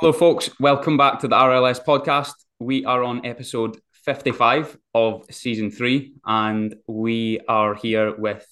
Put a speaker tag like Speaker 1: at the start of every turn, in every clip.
Speaker 1: Hello, folks. Welcome back to the RLS podcast. We are on episode 55 of season three, and we are here with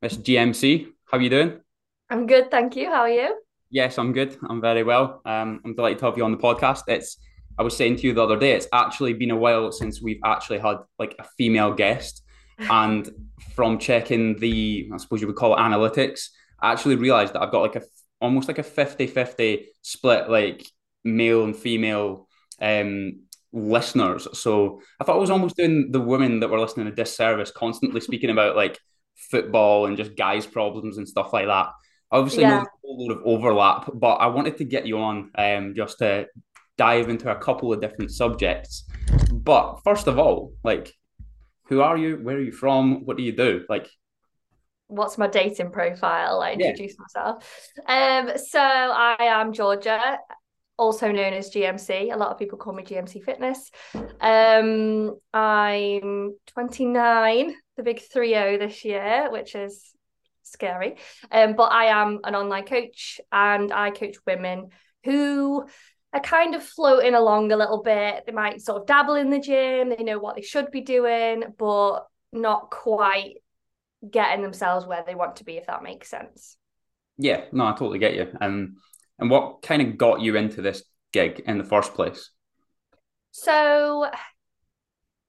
Speaker 1: Miss GMC. How are you doing?
Speaker 2: I'm good, thank you. How are you?
Speaker 1: Yes, I'm good. I'm very well. Um, I'm delighted to have you on the podcast. It's I was saying to you the other day, it's actually been a while since we've actually had like a female guest. And from checking the, I suppose you would call it analytics, I actually realized that I've got like a almost like a 50-50 split like male and female um listeners. So i thought i was almost doing the women that were listening a disservice constantly speaking about like football and just guys problems and stuff like that. Obviously yeah. no whole load of overlap but i wanted to get you on um just to dive into a couple of different subjects. But first of all like who are you? Where are you from? What do you do? Like
Speaker 2: what's my dating profile? I introduce yeah. myself. Um so i am georgia also known as gmc a lot of people call me gmc fitness. Um i'm 29 the big 3-0 this year which is scary. Um but i am an online coach and i coach women who are kind of floating along a little bit. They might sort of dabble in the gym. They know what they should be doing but not quite getting themselves where they want to be, if that makes sense.
Speaker 1: Yeah, no, I totally get you. And and what kind of got you into this gig in the first place?
Speaker 2: So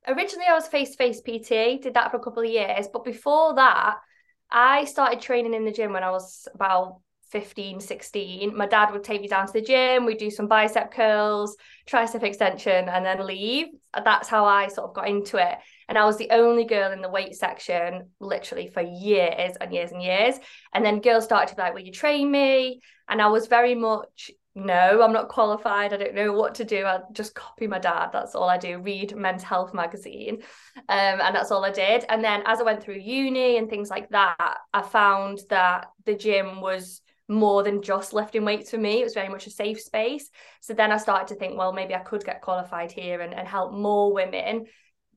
Speaker 2: originally I was face to face PT, did that for a couple of years, but before that, I started training in the gym when I was about 15, 16. My dad would take me down to the gym, we'd do some bicep curls, tricep extension, and then leave. That's how I sort of got into it. And I was the only girl in the weight section literally for years and years and years. And then girls started to be like, Will you train me? And I was very much, no, I'm not qualified. I don't know what to do. I just copy my dad. That's all I do. Read Men's Health magazine. Um, and that's all I did. And then as I went through uni and things like that, I found that the gym was more than just lifting weights for me. It was very much a safe space. So then I started to think, well, maybe I could get qualified here and, and help more women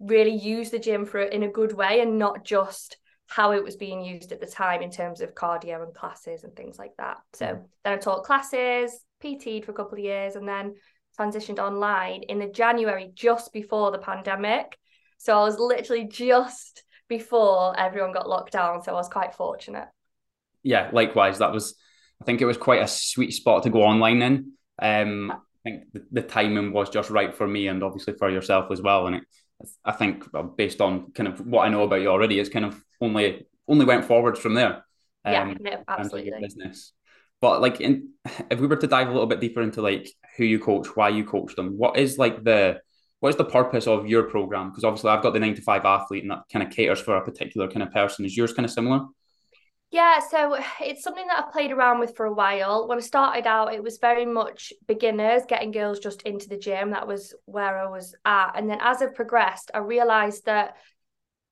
Speaker 2: really use the gym for in a good way and not just how it was being used at the time in terms of cardio and classes and things like that. So mm. then I taught classes, PT'd for a couple of years, and then transitioned online in the January just before the pandemic. So I was literally just before everyone got locked down. So I was quite fortunate.
Speaker 1: Yeah, likewise. That was, I think it was quite a sweet spot to go online in. Um, I think the, the timing was just right for me and obviously for yourself as well. And it, I think based on kind of what I know about you already, it's kind of only only went forwards from there.
Speaker 2: Um, yeah, no, absolutely.
Speaker 1: Business, but like, in, if we were to dive a little bit deeper into like who you coach, why you coach them, what is like the what is the purpose of your program? Because obviously, I've got the nine to five athlete, and that kind of caters for a particular kind of person. Is yours kind of similar?
Speaker 2: Yeah, so it's something that I've played around with for a while. When I started out, it was very much beginners, getting girls just into the gym. That was where I was at. And then as I've progressed, I realized that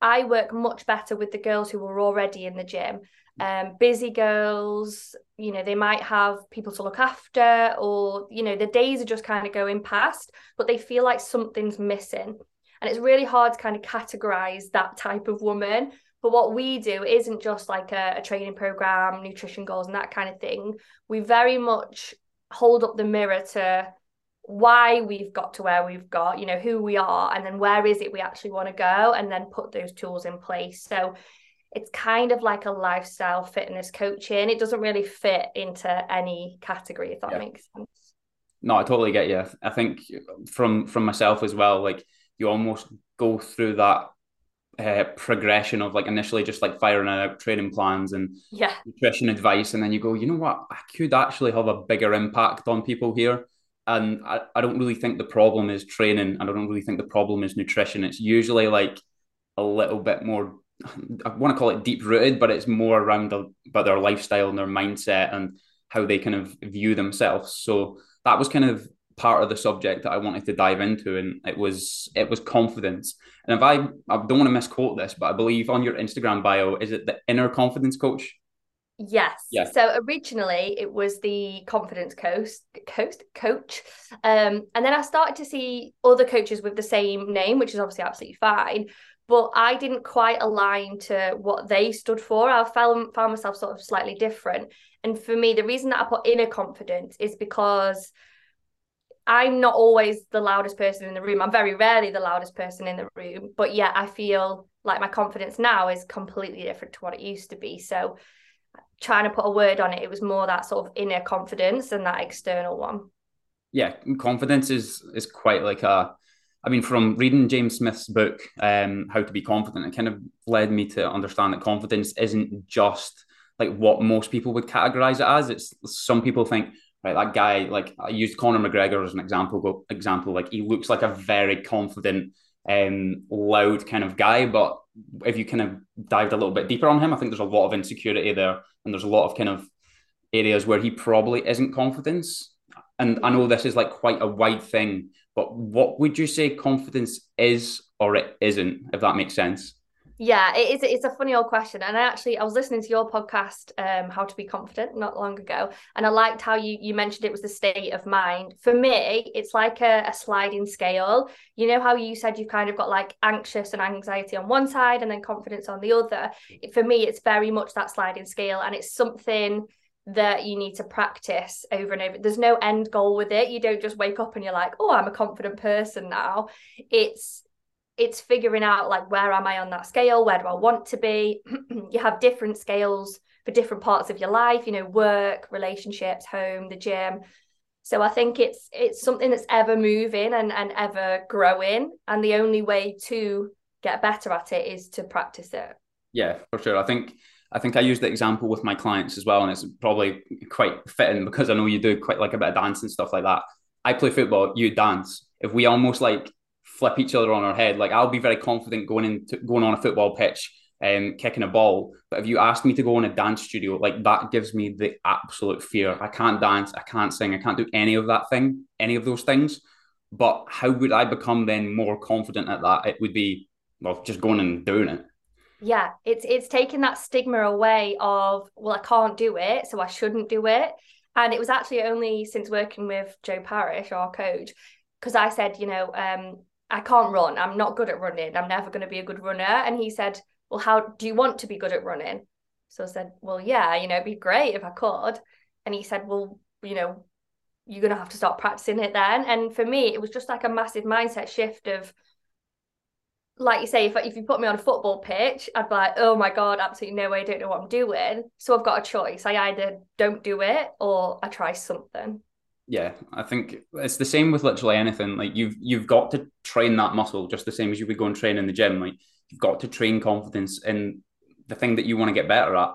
Speaker 2: I work much better with the girls who were already in the gym. Um, busy girls, you know, they might have people to look after, or, you know, the days are just kind of going past, but they feel like something's missing. And it's really hard to kind of categorize that type of woman but what we do isn't just like a, a training program, nutrition goals, and that kind of thing. We very much hold up the mirror to why we've got to where we've got, you know, who we are, and then where is it we actually want to go, and then put those tools in place. So it's kind of like a lifestyle fitness coaching. It doesn't really fit into any category, if that yeah. makes sense.
Speaker 1: No, I totally get you. I think from from myself as well, like you almost go through that uh, progression of like initially just like firing out training plans and
Speaker 2: yeah.
Speaker 1: nutrition advice and then you go you know what? I could actually have a bigger impact on people here. And I, I don't really think the problem is training and i don't really think the problem is nutrition. It's usually like a little bit more i want to call it deep rooted but it's more around the, about their lifestyle and their mindset and how they kind of view themselves. So that was kind of part of the subject that I wanted to dive into, and it was it was confidence. And if I I don't want to misquote this, but I believe on your Instagram bio is it the inner confidence coach?
Speaker 2: Yes. Yeah. So originally it was the confidence coach, coach, coach, um, and then I started to see other coaches with the same name, which is obviously absolutely fine. But I didn't quite align to what they stood for. I found found myself sort of slightly different. And for me, the reason that I put inner confidence is because I'm not always the loudest person in the room. I'm very rarely the loudest person in the room, but yet I feel like my confidence now is completely different to what it used to be. So trying to put a word on it, it was more that sort of inner confidence than that external one.
Speaker 1: Yeah, confidence is is quite like a I mean, from reading James Smith's book, um, How to Be Confident, it kind of led me to understand that confidence isn't just like what most people would categorize it as. It's some people think, right, that guy, like I used Conor McGregor as an example, example, like he looks like a very confident, um, loud kind of guy. But if you kind of dived a little bit deeper on him, I think there's a lot of insecurity there. And there's a lot of kind of areas where he probably isn't confidence. And I know this is like quite a wide thing, but what would you say confidence is or it isn't, if that makes sense?
Speaker 2: Yeah, it is. It's a funny old question, and I actually I was listening to your podcast, um, "How to Be Confident," not long ago, and I liked how you you mentioned it was the state of mind. For me, it's like a, a sliding scale. You know how you said you've kind of got like anxious and anxiety on one side, and then confidence on the other. For me, it's very much that sliding scale, and it's something that you need to practice over and over. There's no end goal with it. You don't just wake up and you're like, oh, I'm a confident person now. It's it's figuring out like where am I on that scale? Where do I want to be? you have different scales for different parts of your life, you know, work, relationships, home, the gym. So I think it's it's something that's ever moving and, and ever growing. And the only way to get better at it is to practice it.
Speaker 1: Yeah, for sure. I think I think I use the example with my clients as well, and it's probably quite fitting because I know you do quite like a bit of dance and stuff like that. I play football, you dance. If we almost like flip each other on our head, like I'll be very confident going into going on a football pitch and um, kicking a ball. But if you ask me to go in a dance studio, like that gives me the absolute fear. I can't dance, I can't sing, I can't do any of that thing, any of those things. But how would I become then more confident at that? It would be well, just going and doing it
Speaker 2: yeah it's it's taking that stigma away of well i can't do it so i shouldn't do it and it was actually only since working with joe parish our coach because i said you know um i can't run i'm not good at running i'm never going to be a good runner and he said well how do you want to be good at running so i said well yeah you know it'd be great if i could and he said well you know you're going to have to start practicing it then and for me it was just like a massive mindset shift of like you say, if, if you put me on a football pitch, I'd be like, oh my God, absolutely no way, I don't know what I'm doing. So I've got a choice. I either don't do it or I try something.
Speaker 1: Yeah, I think it's the same with literally anything. Like you've you've got to train that muscle just the same as you would go and train in the gym. Like you've got to train confidence in the thing that you want to get better at.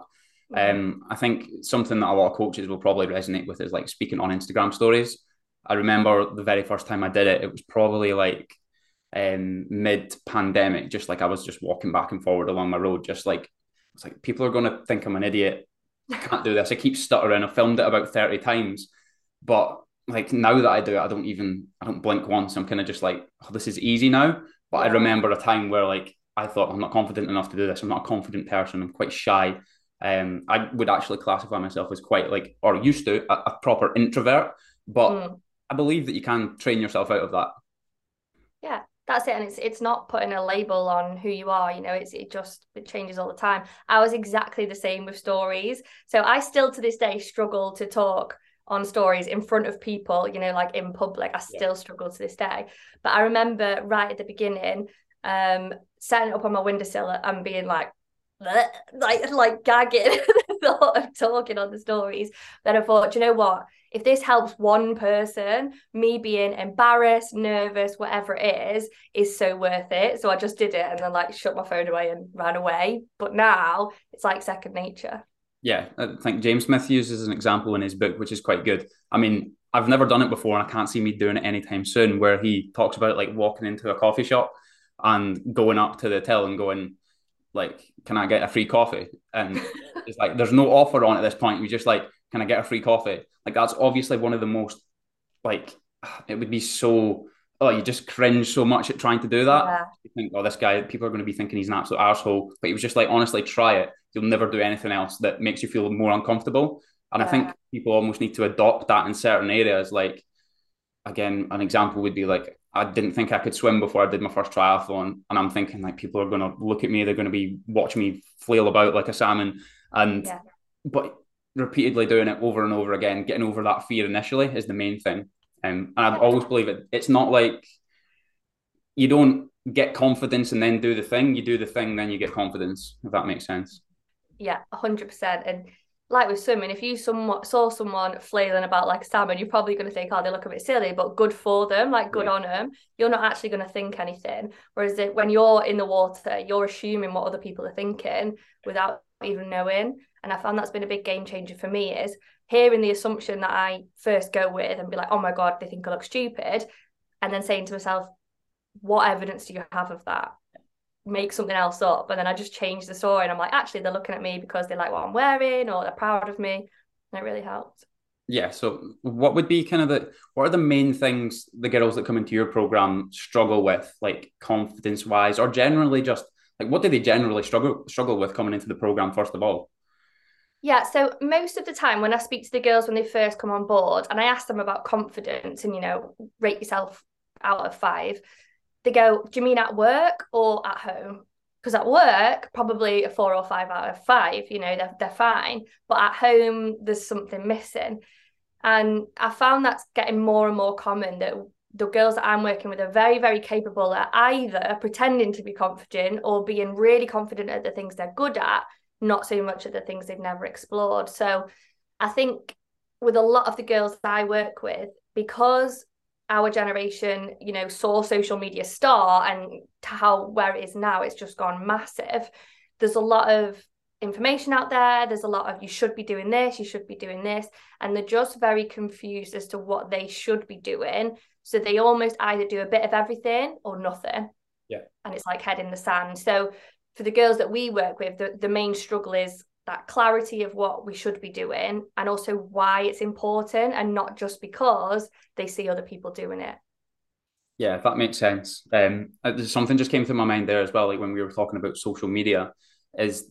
Speaker 1: Mm-hmm. Um, I think something that a lot of coaches will probably resonate with is like speaking on Instagram stories. I remember the very first time I did it, it was probably like um, mid pandemic, just like I was just walking back and forward along my road, just like it's like people are going to think I'm an idiot. I can't do this. I keep stuttering. I filmed it about 30 times, but like now that I do it, I don't even I don't blink once. I'm kind of just like, oh, this is easy now. But I remember a time where like I thought I'm not confident enough to do this. I'm not a confident person. I'm quite shy. Um, I would actually classify myself as quite like, or used to, a, a proper introvert. But mm. I believe that you can train yourself out of that.
Speaker 2: Yeah, that's it and it's it's not putting a label on who you are you know it's it just it changes all the time i was exactly the same with stories so i still to this day struggle to talk on stories in front of people you know like in public i still yeah. struggle to this day but i remember right at the beginning um setting up on my windowsill and being like like like gagging thought of talking on the stories then i thought you know what if this helps one person, me being embarrassed, nervous, whatever it is, is so worth it. So I just did it and then like shut my phone away and ran away. But now it's like second nature.
Speaker 1: Yeah, uh, I think James Smith uses an example in his book, which is quite good. I mean, I've never done it before and I can't see me doing it anytime soon, where he talks about like walking into a coffee shop and going up to the till and going, like, can I get a free coffee? And it's like, there's no offer on at this point. You just like, can I get a free coffee? Like that's obviously one of the most like it would be so oh you just cringe so much at trying to do that. Yeah. You think oh this guy people are going to be thinking he's an absolute asshole, but he was just like honestly try it. You'll never do anything else that makes you feel more uncomfortable. And yeah. I think people almost need to adopt that in certain areas. Like again, an example would be like I didn't think I could swim before I did my first triathlon, and I'm thinking like people are going to look at me, they're going to be watching me flail about like a salmon, and yeah. but repeatedly doing it over and over again, getting over that fear initially is the main thing. Um, and I've always believe it. It's not like you don't get confidence and then do the thing. You do the thing, then you get confidence. If that makes sense.
Speaker 2: Yeah, hundred percent. And like with swimming, if you somewhat saw someone flailing about like a salmon, you're probably going to think, oh, they look a bit silly, but good for them, like good yeah. on them. You're not actually going to think anything. Whereas it, when you're in the water, you're assuming what other people are thinking without even knowing. And I found that's been a big game changer for me is hearing the assumption that I first go with and be like, oh my God, they think I look stupid. And then saying to myself, what evidence do you have of that? Make something else up and then I just change the story and I'm like actually they're looking at me because they like what I'm wearing or they're proud of me. And it really helped.
Speaker 1: Yeah so what would be kind of the what are the main things the girls that come into your program struggle with like confidence wise or generally just like what do they generally struggle struggle with coming into the program first of all?
Speaker 2: Yeah, so most of the time when I speak to the girls when they first come on board and I ask them about confidence and, you know, rate yourself out of five, they go, Do you mean at work or at home? Because at work, probably a four or five out of five, you know, they're, they're fine. But at home, there's something missing. And I found that's getting more and more common that the girls that I'm working with are very, very capable at either pretending to be confident or being really confident at the things they're good at, not so much at the things they've never explored. So I think with a lot of the girls I work with, because our generation, you know, saw social media start and to how where it is now, it's just gone massive. There's a lot of information out there. There's a lot of you should be doing this, you should be doing this. And they're just very confused as to what they should be doing. So they almost either do a bit of everything or nothing.
Speaker 1: Yeah.
Speaker 2: And it's like head in the sand. So for the girls that we work with, the, the main struggle is that clarity of what we should be doing and also why it's important and not just because they see other people doing it.
Speaker 1: Yeah that makes sense. Um something just came to my mind there as well like when we were talking about social media is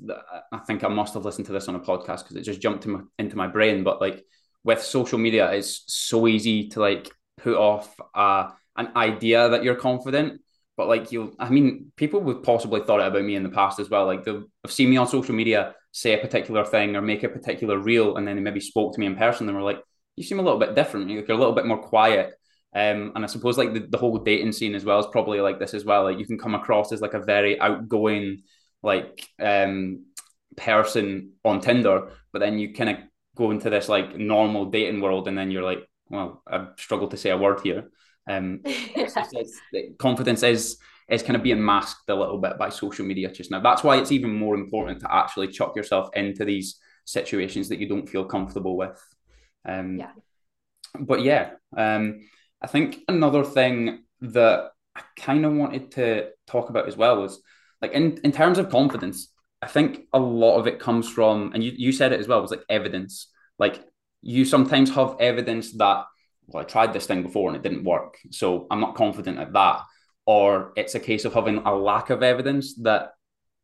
Speaker 1: i think i must have listened to this on a podcast because it just jumped my, into my brain but like with social media it's so easy to like put off uh, an idea that you're confident but like you i mean people would possibly thought it about me in the past as well like they've seen me on social media say a particular thing or make a particular reel and then they maybe spoke to me in person and were like you seem a little bit different you're a little bit more quiet um, and I suppose like the, the whole dating scene as well is probably like this as well. Like you can come across as like a very outgoing like um person on Tinder, but then you kind of go into this like normal dating world, and then you're like, well, I've struggled to say a word here. Um, it's, it's, it's, confidence is is kind of being masked a little bit by social media just now. That's why it's even more important to actually chuck yourself into these situations that you don't feel comfortable with. Um,
Speaker 2: yeah.
Speaker 1: But yeah, um, I think another thing that I kind of wanted to talk about as well was like in, in terms of confidence, I think a lot of it comes from, and you, you said it as well, was like evidence. Like you sometimes have evidence that, well, I tried this thing before and it didn't work. So I'm not confident at that or it's a case of having a lack of evidence that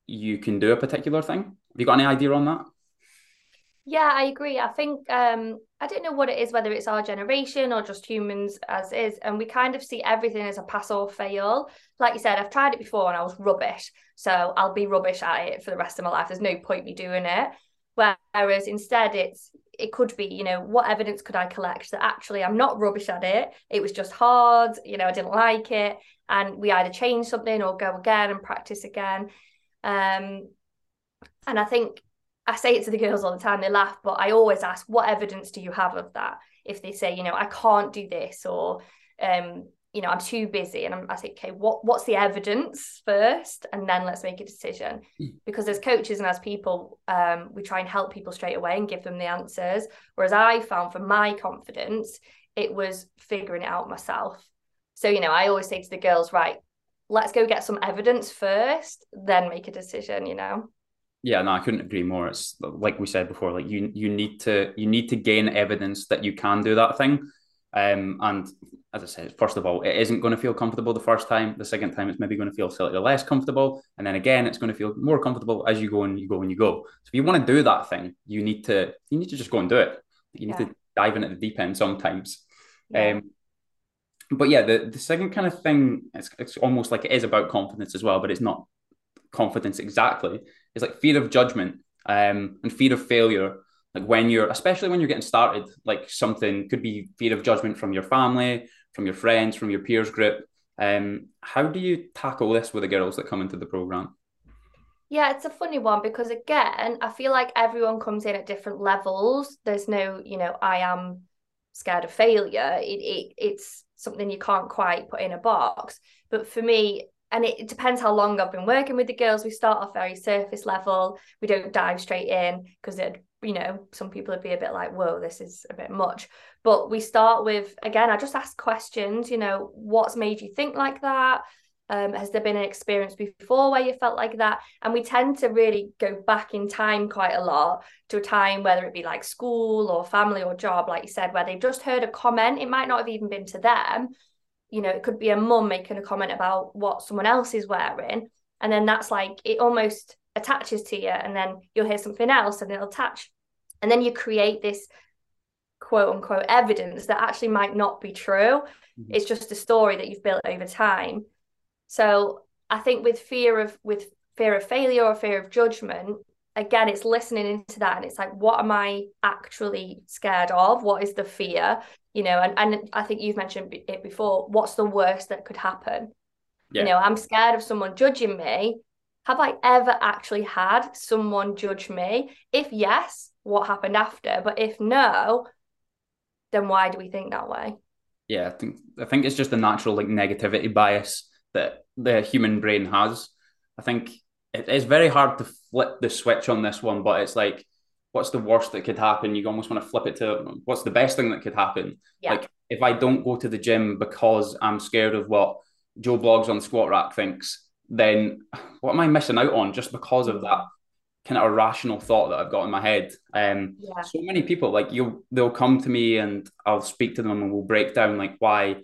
Speaker 1: you can do a particular thing. Have you got any idea on that?
Speaker 2: Yeah, I agree. I think um, I don't know what it is, whether it's our generation or just humans as is, and we kind of see everything as a pass or fail. Like you said, I've tried it before and I was rubbish, so I'll be rubbish at it for the rest of my life. There's no point me doing it. Whereas instead, it's it could be, you know, what evidence could I collect that actually I'm not rubbish at it? It was just hard, you know, I didn't like it, and we either change something or go again and practice again. Um, and I think I say it to the girls all the time, they laugh, but I always ask, what evidence do you have of that? If they say, you know, I can't do this or um, you know, I'm too busy. And I'm, I say, okay, what what's the evidence first? And then let's make a decision. Mm. Because as coaches and as people, um, we try and help people straight away and give them the answers. Whereas I found for my confidence, it was figuring it out myself. So, you know, I always say to the girls, right, let's go get some evidence first, then make a decision, you know?
Speaker 1: Yeah, no, I couldn't agree more. It's like we said before, like you you need to you need to gain evidence that you can do that thing. Um, and as I said, first of all, it isn't going to feel comfortable the first time. The second time, it's maybe going to feel slightly less comfortable, and then again, it's going to feel more comfortable as you go and you go and you go. So if you want to do that thing, you need to you need to just go and do it. You need yeah. to dive in at the deep end sometimes. Yeah. Um, but yeah, the, the second kind of thing, it's, it's almost like it is about confidence as well, but it's not confidence exactly. It's like fear of judgment um, and fear of failure. like when you're especially when you're getting started like something could be fear of judgment from your family from your friends from your peers group um how do you tackle this with the girls that come into the program
Speaker 2: yeah it's a funny one because again i feel like everyone comes in at different levels there's no you know i am scared of failure it, it it's something you can't quite put in a box but for me and it, it, depends how long I've been working with the girls. We start off very surface level. We don't dive straight in because it, you know, some people would be a bit like, "Whoa, this is a bit much." But we start with again. I just ask questions. You know, what's made you think like that? Um, has there been an experience before where you felt like that? And we tend to really go back in time quite a lot to a time, whether it be like school or family or job, like you said, where they've just heard a comment. It might not have even been to them, you know, it could be a mum making a comment about what someone else is wearing. And then that's like, it almost attaches to you. And then you'll hear something else and it'll attach. And then you create this quote unquote evidence that actually might not be true. Mm-hmm. It's just a story that you've built over time. So I think with fear of, with fear of failure or fear of judgment, again it's listening into that and it's like what am i actually scared of? What is the fear? You know and, and i think you've mentioned it before what's the worst that could happen? Yeah. you know i'm scared of someone judging me. Have i ever actually had someone judge me? If yes what happened after? But if no then why do we think that way?
Speaker 1: Yeah i think i think it's just a natural like negativity bias that the human brain has i think it's very hard to flip the switch on this one, but it's like, what's the worst that could happen? You almost want to flip it to what's the best thing that could happen. Yeah. Like if I don't go to the gym because I'm scared of what Joe Bloggs on squat rack thinks, then what am I missing out on just because of that kind of irrational thought that I've got in my head? Um, yeah. so many people like you, they'll come to me and I'll speak to them and we'll break down like why,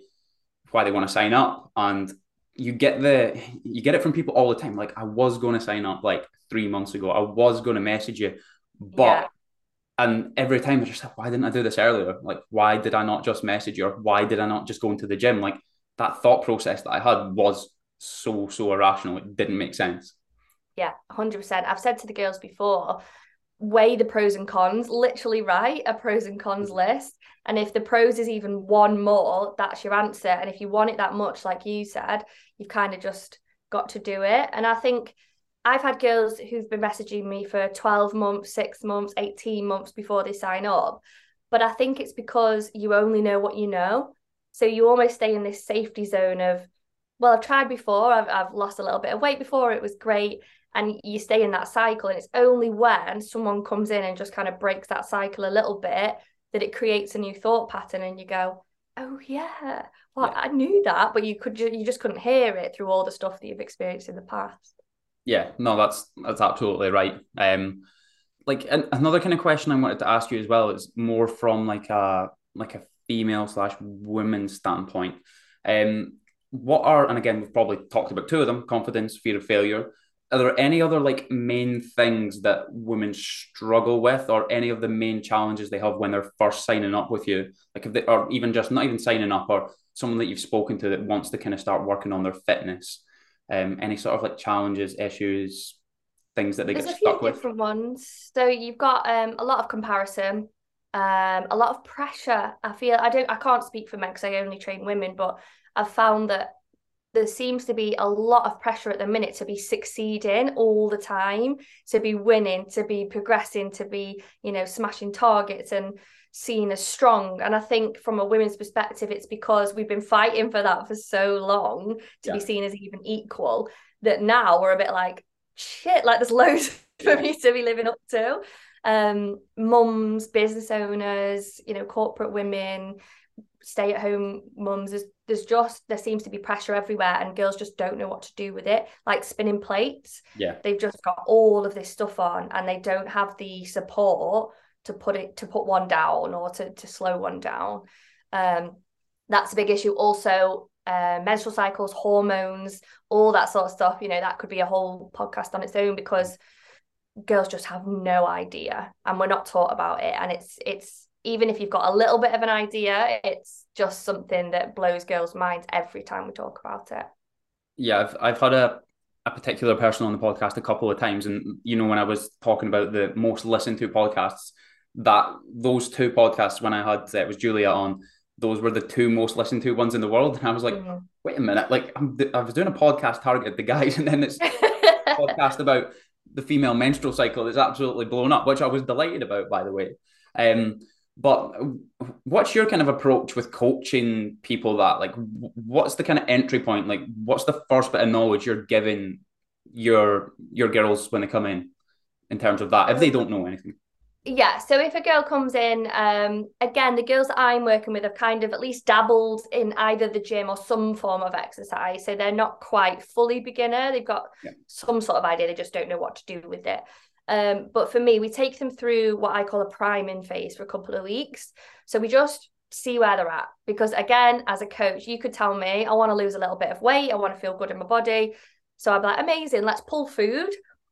Speaker 1: why they want to sign up and you get the you get it from people all the time. Like I was going to sign up like three months ago. I was going to message you, but yeah. and every time I just like, why didn't I do this earlier? Like why did I not just message you? Or why did I not just go into the gym? Like that thought process that I had was so so irrational. It didn't make sense.
Speaker 2: Yeah, hundred percent. I've said to the girls before, weigh the pros and cons. Literally write a pros and cons list and if the pros is even one more, that's your answer. And if you want it that much, like you said, you've kind of just got to do it. And I think I've had girls who've been messaging me for 12 months, six months, 18 months before they sign up. But I think it's because you only know what you know. So you almost stay in this safety zone of, well, I've tried before, I've, I've lost a little bit of weight before, it was great. And you stay in that cycle. And it's only when someone comes in and just kind of breaks that cycle a little bit that it creates a new thought pattern and you go oh yeah. Well yeah. i knew that but you could ju- you just couldn't hear it through all the stuff that you've experienced in the past.
Speaker 1: Yeah. No that's that's absolutely right. Um like an, another kind of question i wanted to ask you as well is more from like a like a female slash women standpoint. Um what are and again we've probably talked about two of them confidence fear of failure are there any other like main things that women struggle with or any of the main challenges they have when they're first signing up with you? Like if they or even just not even signing up or someone that you've spoken to that wants to kind of start working on their fitness um any sort of like challenges issues things that they
Speaker 2: There's
Speaker 1: get
Speaker 2: stuck
Speaker 1: with?
Speaker 2: different ones. So you've got um a lot of comparison um a lot of pressure. I feel i don't i can't speak for men because i only train women but i've found that there seems to be a lot of pressure at the minute to be succeeding all the time, to be winning, to be progressing, to be, you know, smashing targets and seen as strong. And I think from a women's perspective, it's because we've been fighting for that for so long to yeah. be seen as even equal that now we're a bit like, shit, like there's loads for me to be living up to. Um, mums, business owners, you know, corporate women, stay at home mums there's, there's just there seems to be pressure everywhere and girls just don't know what to do with it. Like spinning plates
Speaker 1: yeah.
Speaker 2: they've just got all of this stuff on and they don't have the support to put it to put one down or to, to slow one down. Um that's a big issue. Also uh, menstrual cycles hormones all that sort of stuff you know that could be a whole podcast on its own because girls just have no idea and we're not taught about it. And it's it's even if you've got a little bit of an idea, it's just something that blows girls' minds every time we talk about it.
Speaker 1: Yeah, I've I've had a a particular person on the podcast a couple of times, and you know when I was talking about the most listened to podcasts, that those two podcasts when I had it was Julia on, those were the two most listened to ones in the world, and I was like, mm-hmm. wait a minute, like I'm, I was doing a podcast targeted the guys, and then it's podcast about the female menstrual cycle is absolutely blown up, which I was delighted about, by the way. Um, but what's your kind of approach with coaching people that like what's the kind of entry point? Like what's the first bit of knowledge you're giving your your girls when they come in in terms of that if they don't know anything?
Speaker 2: Yeah so if a girl comes in um again the girls that i'm working with have kind of at least dabbled in either the gym or some form of exercise so they're not quite fully beginner. They've got yeah. some sort of idea they just don't know what to do with it um but for me we take them through what i call a priming phase for a couple of weeks. So we just see where they're at. Because again as a coach you could tell me i want to lose a little bit of weight. I want to feel good in my body. So i'm like amazing let's pull food.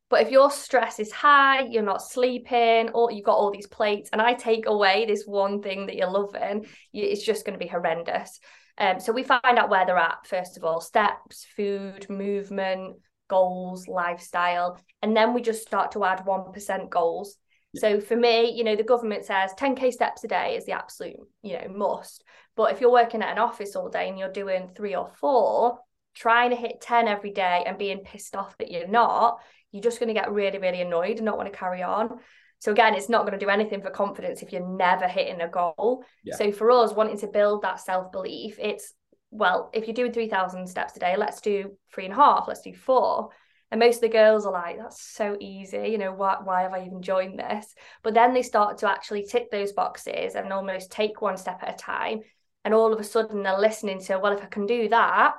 Speaker 2: But if your stress is high, you're not sleeping, or you've got all these plates, and I take away this one thing that you're loving, it's just going to be horrendous. Um, so we find out where they're at, first of all. Steps, food, movement, goals, lifestyle. And then we just start to add 1% goals. So for me, you know, the government says 10k steps a day is the absolute, you know, must. But if you're working at an office all day and you're doing three or four, trying to hit 10 every day and being pissed off that you're not, you're just going to get really, really annoyed and not want to carry on. So again, it's not going to do anything for confidence if you're never hitting a goal. Yeah. So for us, wanting to build that self belief, it's well, if you're doing three thousand steps a day, let's do three and a half, let's do four. And most of the girls are like, that's so easy, you know, why, why have I even joined this? But then they start to actually tick those boxes and almost take one step at a time. And all of a sudden they're listening to, well, if I can do that,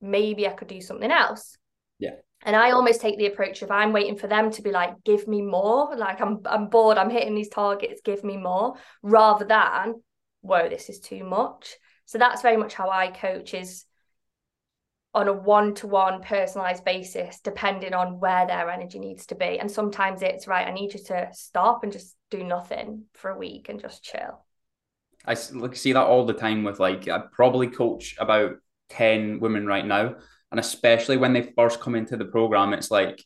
Speaker 2: maybe I could do something else.
Speaker 1: Yeah.
Speaker 2: And I almost take the approach of I'm waiting for them to be like, give me more. Like I'm I'm bored, I'm hitting these targets, give me more, rather than, whoa, this is too much. So that's very much how I coach is on a one-to-one personalized basis, depending on where their energy needs to be. And sometimes it's right, I need you to stop and just do nothing for a week and just chill.
Speaker 1: I see that all the time with like I probably coach about 10 women right now and especially when they first come into the program it's like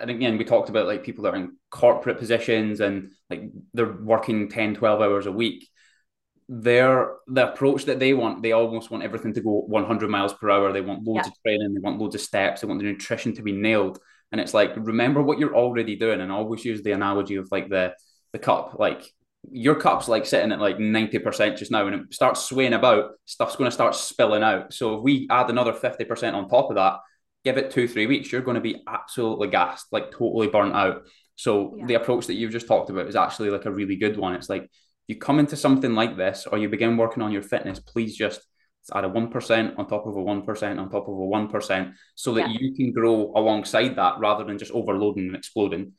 Speaker 1: and again we talked about like people that are in corporate positions and like they're working 10 12 hours a week their the approach that they want they almost want everything to go 100 miles per hour they want loads yeah. of training they want loads of steps they want the nutrition to be nailed and it's like remember what you're already doing and I always use the analogy of like the the cup like your cup's like sitting at like 90% just now and it starts swaying about, stuff's going to start spilling out. So if we add another 50% on top of that, give it two, three weeks, you're going to be absolutely gassed, like totally burnt out. So yeah. the approach that you've just talked about is actually like a really good one. It's like you come into something like this or you begin working on your fitness, please just add a 1% on top of a 1% on top of a 1% so that yeah. you can grow alongside that rather than just overloading and exploding.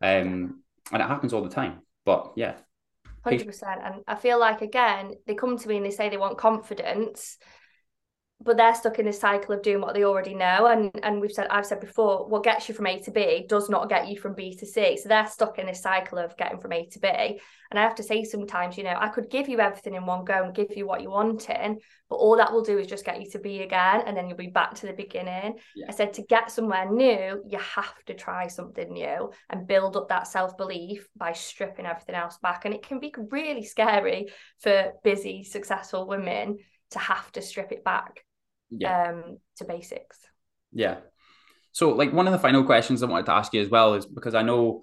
Speaker 1: Um, and it happens all the time. But yeah,
Speaker 2: Hundred percent. And I feel like again, they come to me and they say they want confidence, but they're stuck in this cycle of doing what they already know. And and we've said I've said before, what gets you from A to B does not get you from B to C. So they're stuck in this cycle of getting from A to B. And I have to say sometimes, you know, I could give you everything in one go and give you what you want in, but all that will do is just get you to B again, and then you'll be back to the beginning. Yeah. I said to get somewhere new, you have to try something new and build up that self belief by stripping everything else back. And it can be really scary for busy, successful women to have to strip it back yeah. um, to basics.
Speaker 1: Yeah. So, like, one of the final questions I wanted to ask you as well is because I know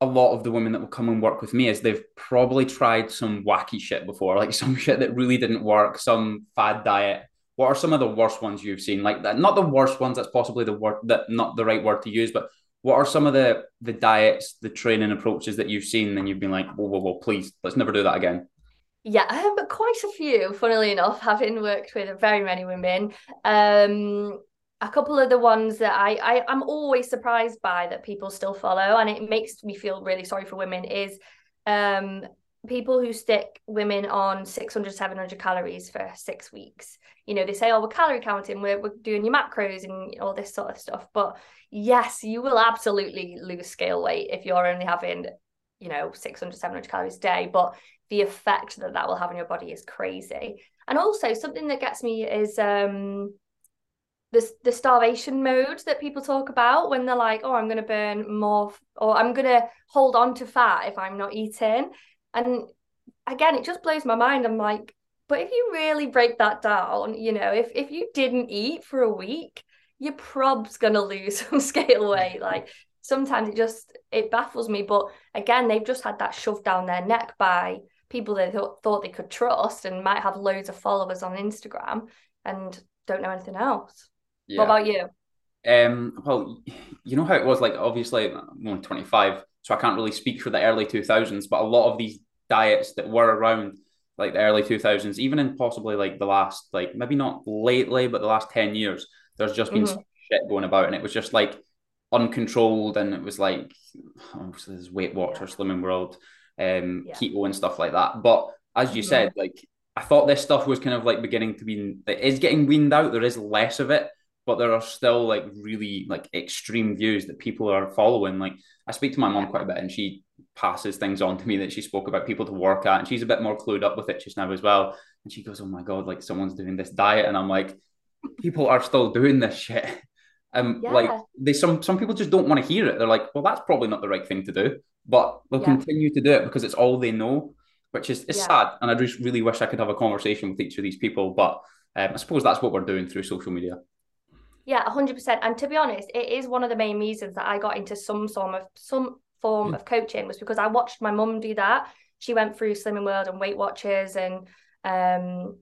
Speaker 1: a lot of the women that will come and work with me is they've probably tried some wacky shit before, like some shit that really didn't work, some fad diet. What are some of the worst ones you've seen? Like that, not the worst ones. That's possibly the word that not the right word to use, but what are some of the the diets, the training approaches that you've seen, and you've been like, whoa, whoa, whoa, please, let's never do that again.
Speaker 2: Yeah, um, quite a few, funnily enough, having worked with very many women. Um, a couple of the ones that I, I I'm always surprised by that people still follow, and it makes me feel really sorry for women is um people who stick women on 600 700 calories for six weeks you know they say oh we're calorie counting we're, we're doing your macros and all this sort of stuff but yes you will absolutely lose scale weight if you're only having you know 600 700 calories a day but the effect that that will have on your body is crazy. And also something that gets me is um the the starvation mode that people talk about when they're like, oh, I'm going to burn more, or I'm going to hold on to fat if I'm not eating. And again, it just blows my mind. I'm like, but if you really break that down, you know, if if you didn't eat for a week, your prob's going to lose some scale weight. Like sometimes it just it baffles me. But again, they've just had that shoved down their neck by people they th- thought they could trust and might have loads of followers on Instagram and don't know anything else. Yeah. What about you?
Speaker 1: Um, well, you know how it was like obviously I'm only 25, so I can't really speak for the early 2000s, but a lot of these diets that were around like the early 2000s, even in possibly like the last, like maybe not lately, but the last 10 years, there's just been mm-hmm. shit going about. And it was just like uncontrolled. And it was like, obviously, there's Weight Watchers, Slimming World, um, yeah. keto and stuff like that. But as you mm-hmm. said, like, I thought this stuff was kind of like beginning to be, it is getting weaned out. There is less of it but there are still like really like extreme views that people are following. Like I speak to my mom quite a bit, and she passes things on to me that she spoke about people to work at, and she's a bit more clued up with it just now as well. And she goes, "Oh my god, like someone's doing this diet," and I'm like, people are still doing this shit. Um, yeah. like they some some people just don't want to hear it. They're like, well, that's probably not the right thing to do, but they'll yeah. continue to do it because it's all they know, which is it's yeah. sad. And I just really wish I could have a conversation with each of these people, but um, I suppose that's what we're doing through social media.
Speaker 2: Yeah, hundred percent. And to be honest, it is one of the main reasons that I got into some form of some form mm. of coaching was because I watched my mum do that. She went through Slimming World and Weight Watchers and um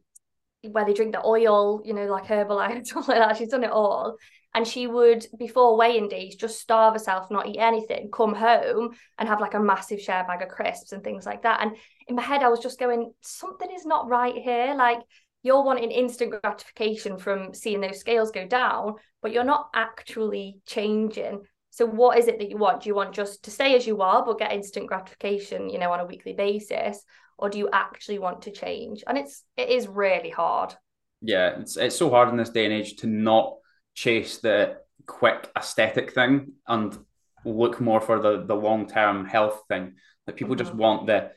Speaker 2: where they drink the oil, you know, like Herbalife and stuff like that. She's done it all. And she would, before weighing days, just starve herself, not eat anything, come home and have like a massive share bag of crisps and things like that. And in my head, I was just going, something is not right here. Like you're wanting instant gratification from seeing those scales go down, but you're not actually changing. So what is it that you want? Do you want just to stay as you are but get instant gratification, you know, on a weekly basis, or do you actually want to change? And it's it is really hard.
Speaker 1: Yeah, it's it's so hard in this day and age to not chase the quick aesthetic thing and look more for the the long term health thing. That people mm-hmm. just want the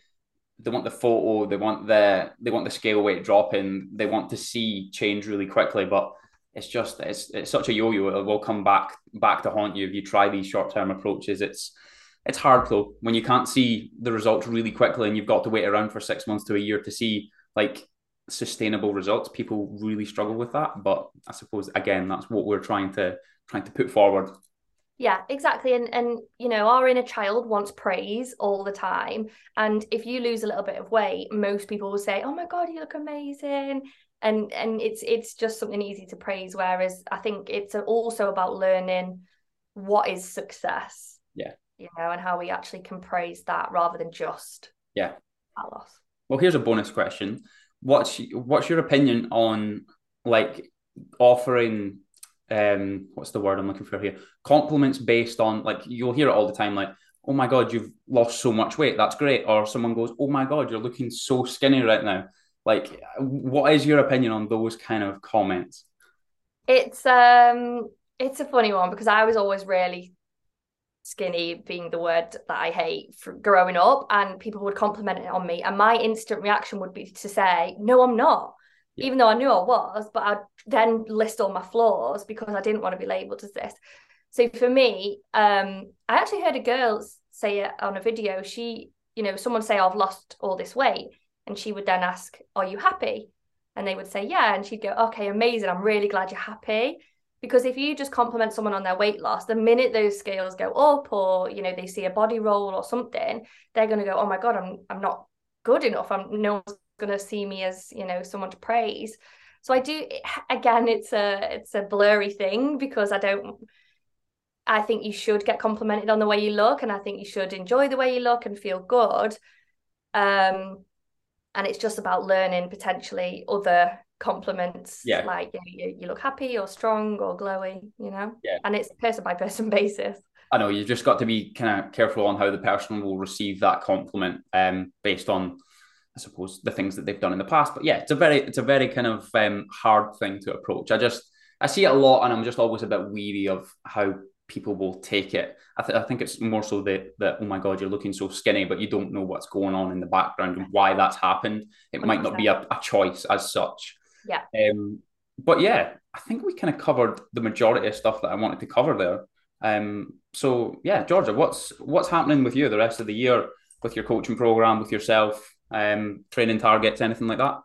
Speaker 1: they want the photo, they want the they want the scale weight dropping, they want to see change really quickly, but it's just it's it's such a yo-yo. It will come back back to haunt you if you try these short-term approaches. It's it's hard though when you can't see the results really quickly and you've got to wait around for six months to a year to see like sustainable results. People really struggle with that, but I suppose again that's what we're trying to trying to put forward.
Speaker 2: Yeah exactly. And and you know our inner child wants praise all the time. And if you lose a little bit of weight most people will say oh my god you look amazing. And and it's it's just something easy to praise. Whereas i think it's also about learning what is success.
Speaker 1: Yeah.
Speaker 2: You know and how we actually can praise that rather than just
Speaker 1: yeah. That loss. Well here's a bonus question what's what's your opinion on like offering um what's the word I'm looking for here? Compliments based on like you'll hear it all the time, like, oh my god, you've lost so much weight, that's great. Or someone goes, Oh my god, you're looking so skinny right now. Like, what is your opinion on those kind of comments?
Speaker 2: It's um it's a funny one because I was always really skinny being the word that I hate for growing up and people would compliment it on me and my instant reaction would be to say no I'm not yeah. even though I knew I was, but I'd then list all my flaws because I didn't want to be labeled as this. So for me, um, I actually heard a girl say it on a video. She, you know, someone say, oh, I've lost all this weight. And she would then ask, Are you happy? And they would say, Yeah. And she'd go, Okay, amazing. I'm really glad you're happy. Because if you just compliment someone on their weight loss, the minute those scales go up or, you know, they see a body roll or something, they're going to go, Oh my God, I'm, I'm not good enough. I'm no one's going to see me as you know someone to praise so i do again it's a it's a blurry thing because i don't i think you should get complimented on the way you look and i think you should enjoy the way you look and feel good um and it's just about learning potentially other compliments
Speaker 1: yeah
Speaker 2: like you, know, you, you look happy or strong or glowing you know
Speaker 1: yeah
Speaker 2: and it's person by person basis
Speaker 1: I know you've just got to be kind of careful on how the person will receive that compliment um, based on I suppose the things that they've done in the past. But yeah, it's a very it's a very kind of um, hard thing to approach. I just I see it a lot, and I'm just always a bit weary of how people will take it. I, th- I think it's more so that that oh my god, you're looking so skinny, but you don't know what's going on in the background and why that's happened. It 100%. might not be a, a choice as such.
Speaker 2: Yeah.
Speaker 1: Um, but yeah, I think we kind of covered the majority of stuff that I wanted to cover there. Um, so yeah, Georgia, what's what's happening with you the rest of the year with your coaching program, with yourself, um, training targets, anything like that?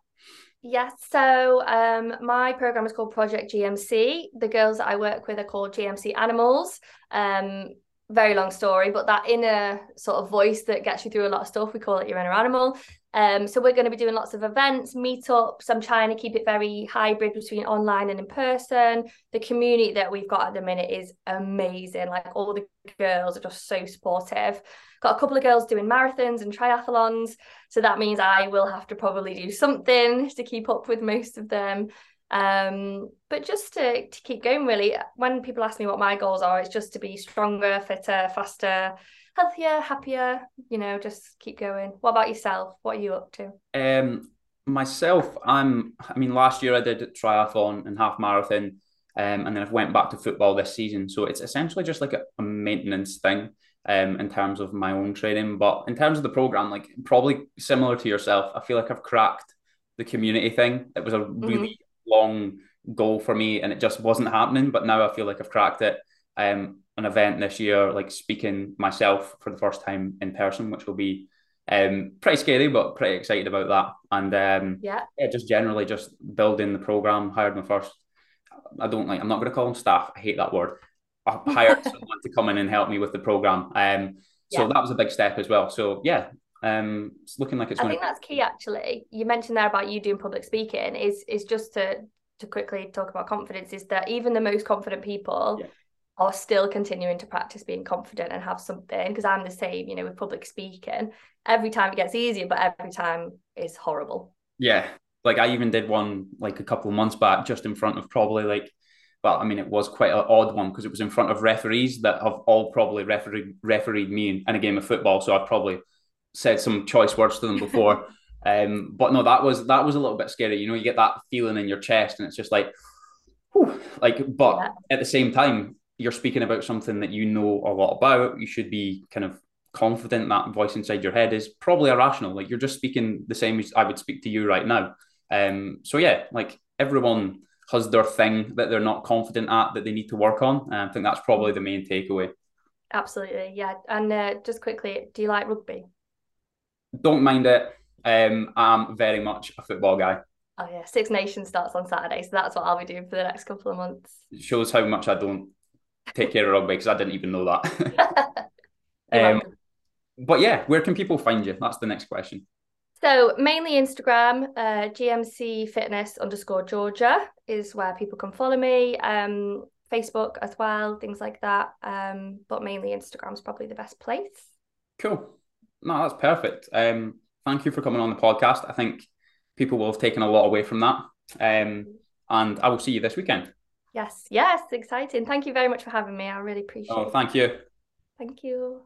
Speaker 2: Yes, so um, my program is called Project GMC. The girls that I work with are called GMC Animals. Um, very long story, but that inner sort of voice that gets you through a lot of stuff, we call it your inner animal. Um, so we're going to be doing lots of events, meetups. I'm trying to keep it very hybrid between online and in person. The community that we've got at the minute is amazing. Like all the girls are just so supportive. Got a couple of girls doing marathons and triathlons. So that means I will have to probably do something to keep up with most of them. Um, but just to, to keep going, really, when people ask me what my goals are, it's just to be stronger, fitter, faster, healthier, happier, you know, just keep going. What about yourself? What are you up to?
Speaker 1: Um, myself, I'm, I mean, last year I did a triathlon and half marathon. Um, and then I've went back to football this season. So it's essentially just like a, a maintenance thing um, in terms of my own training. But in terms of the program, like probably similar to yourself, I feel like I've cracked the community thing. It was a mm-hmm. really mm-hmm. long goal for me and it just wasn't happening. But now I feel like I've cracked it. Um, an event this year, like speaking myself for the first time in person, which will be um, pretty scary, but pretty excited about that. And um,
Speaker 2: yeah.
Speaker 1: yeah, just generally just building the program. Hired my first. I don't like. I'm not going to call them staff. I hate that word. I hired someone to come in and help me with the program. Um, so yeah. that was a big step as well. So yeah, um, it's looking like it's.
Speaker 2: I think that's key. Actually, you mentioned there about you doing public speaking. Is is just to to quickly talk about confidence. Is that even the most confident people. Yeah. Are still continuing to practice being confident and have something because I'm the same, you know, with public speaking. Every time it gets easier, but every time is horrible.
Speaker 1: Yeah, like I even did one like a couple of months back, just in front of probably like well, I mean, it was quite an odd one because it was in front of referees that have all probably refereed refereed me in, in a game of football. So I've probably said some choice words to them before. um, but no, that was that was a little bit scary. You know, you get that feeling in your chest, and it's just like, whew, like. But yeah. at the same time, you're speaking about something that you know a lot about. You should be kind of confident. That voice inside your head is probably irrational. Like you're just speaking the same as I would speak to you right now. Um, so yeah, like everyone has their thing that they're not confident at that they need to work on. And I think that's probably the main takeaway.
Speaker 2: Absolutely, yeah. And uh, just quickly, do you like rugby?
Speaker 1: Don't mind it. Um, I'm very much a football guy.
Speaker 2: Oh yeah, Six Nations starts on Saturday, so that's what I'll be doing for the next couple of months.
Speaker 1: It shows how much I don't take care of rugby because I didn't even know that. um, but yeah, where can people find you? That's the next question.
Speaker 2: So mainly Instagram, uh, GMC Fitness underscore Georgia is where people can follow me. Um, Facebook as well, things like that. Um, but mainly Instagram is probably the best place.
Speaker 1: Cool. No, that's perfect. Um, thank you for coming on the podcast. I think people will have taken a lot away from that. Um, and I will see you this weekend.
Speaker 2: Yes, yes, exciting. Thank you very much for having me. I really appreciate
Speaker 1: oh,
Speaker 2: it.
Speaker 1: Thank you.
Speaker 2: Thank you.